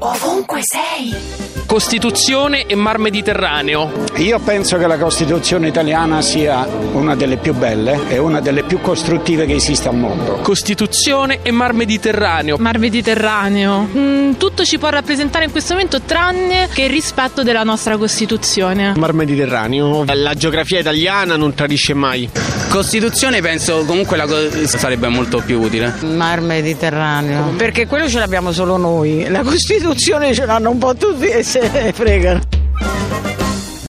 Ovunque sei. Costituzione e Mar Mediterraneo. Io penso che la Costituzione italiana sia una delle più belle e una delle più costruttive che esista al mondo. Costituzione e Mar Mediterraneo. Mar Mediterraneo. Mm, tutto ci può rappresentare in questo momento tranne che il rispetto della nostra Costituzione. Mar Mediterraneo. La geografia italiana non tradisce mai. Costituzione penso comunque la co- sarebbe molto più utile. Mar Mediterraneo. Perché quello ce l'abbiamo solo noi. La Costituzione ce l'hanno un po' tutti e se É, Fregando.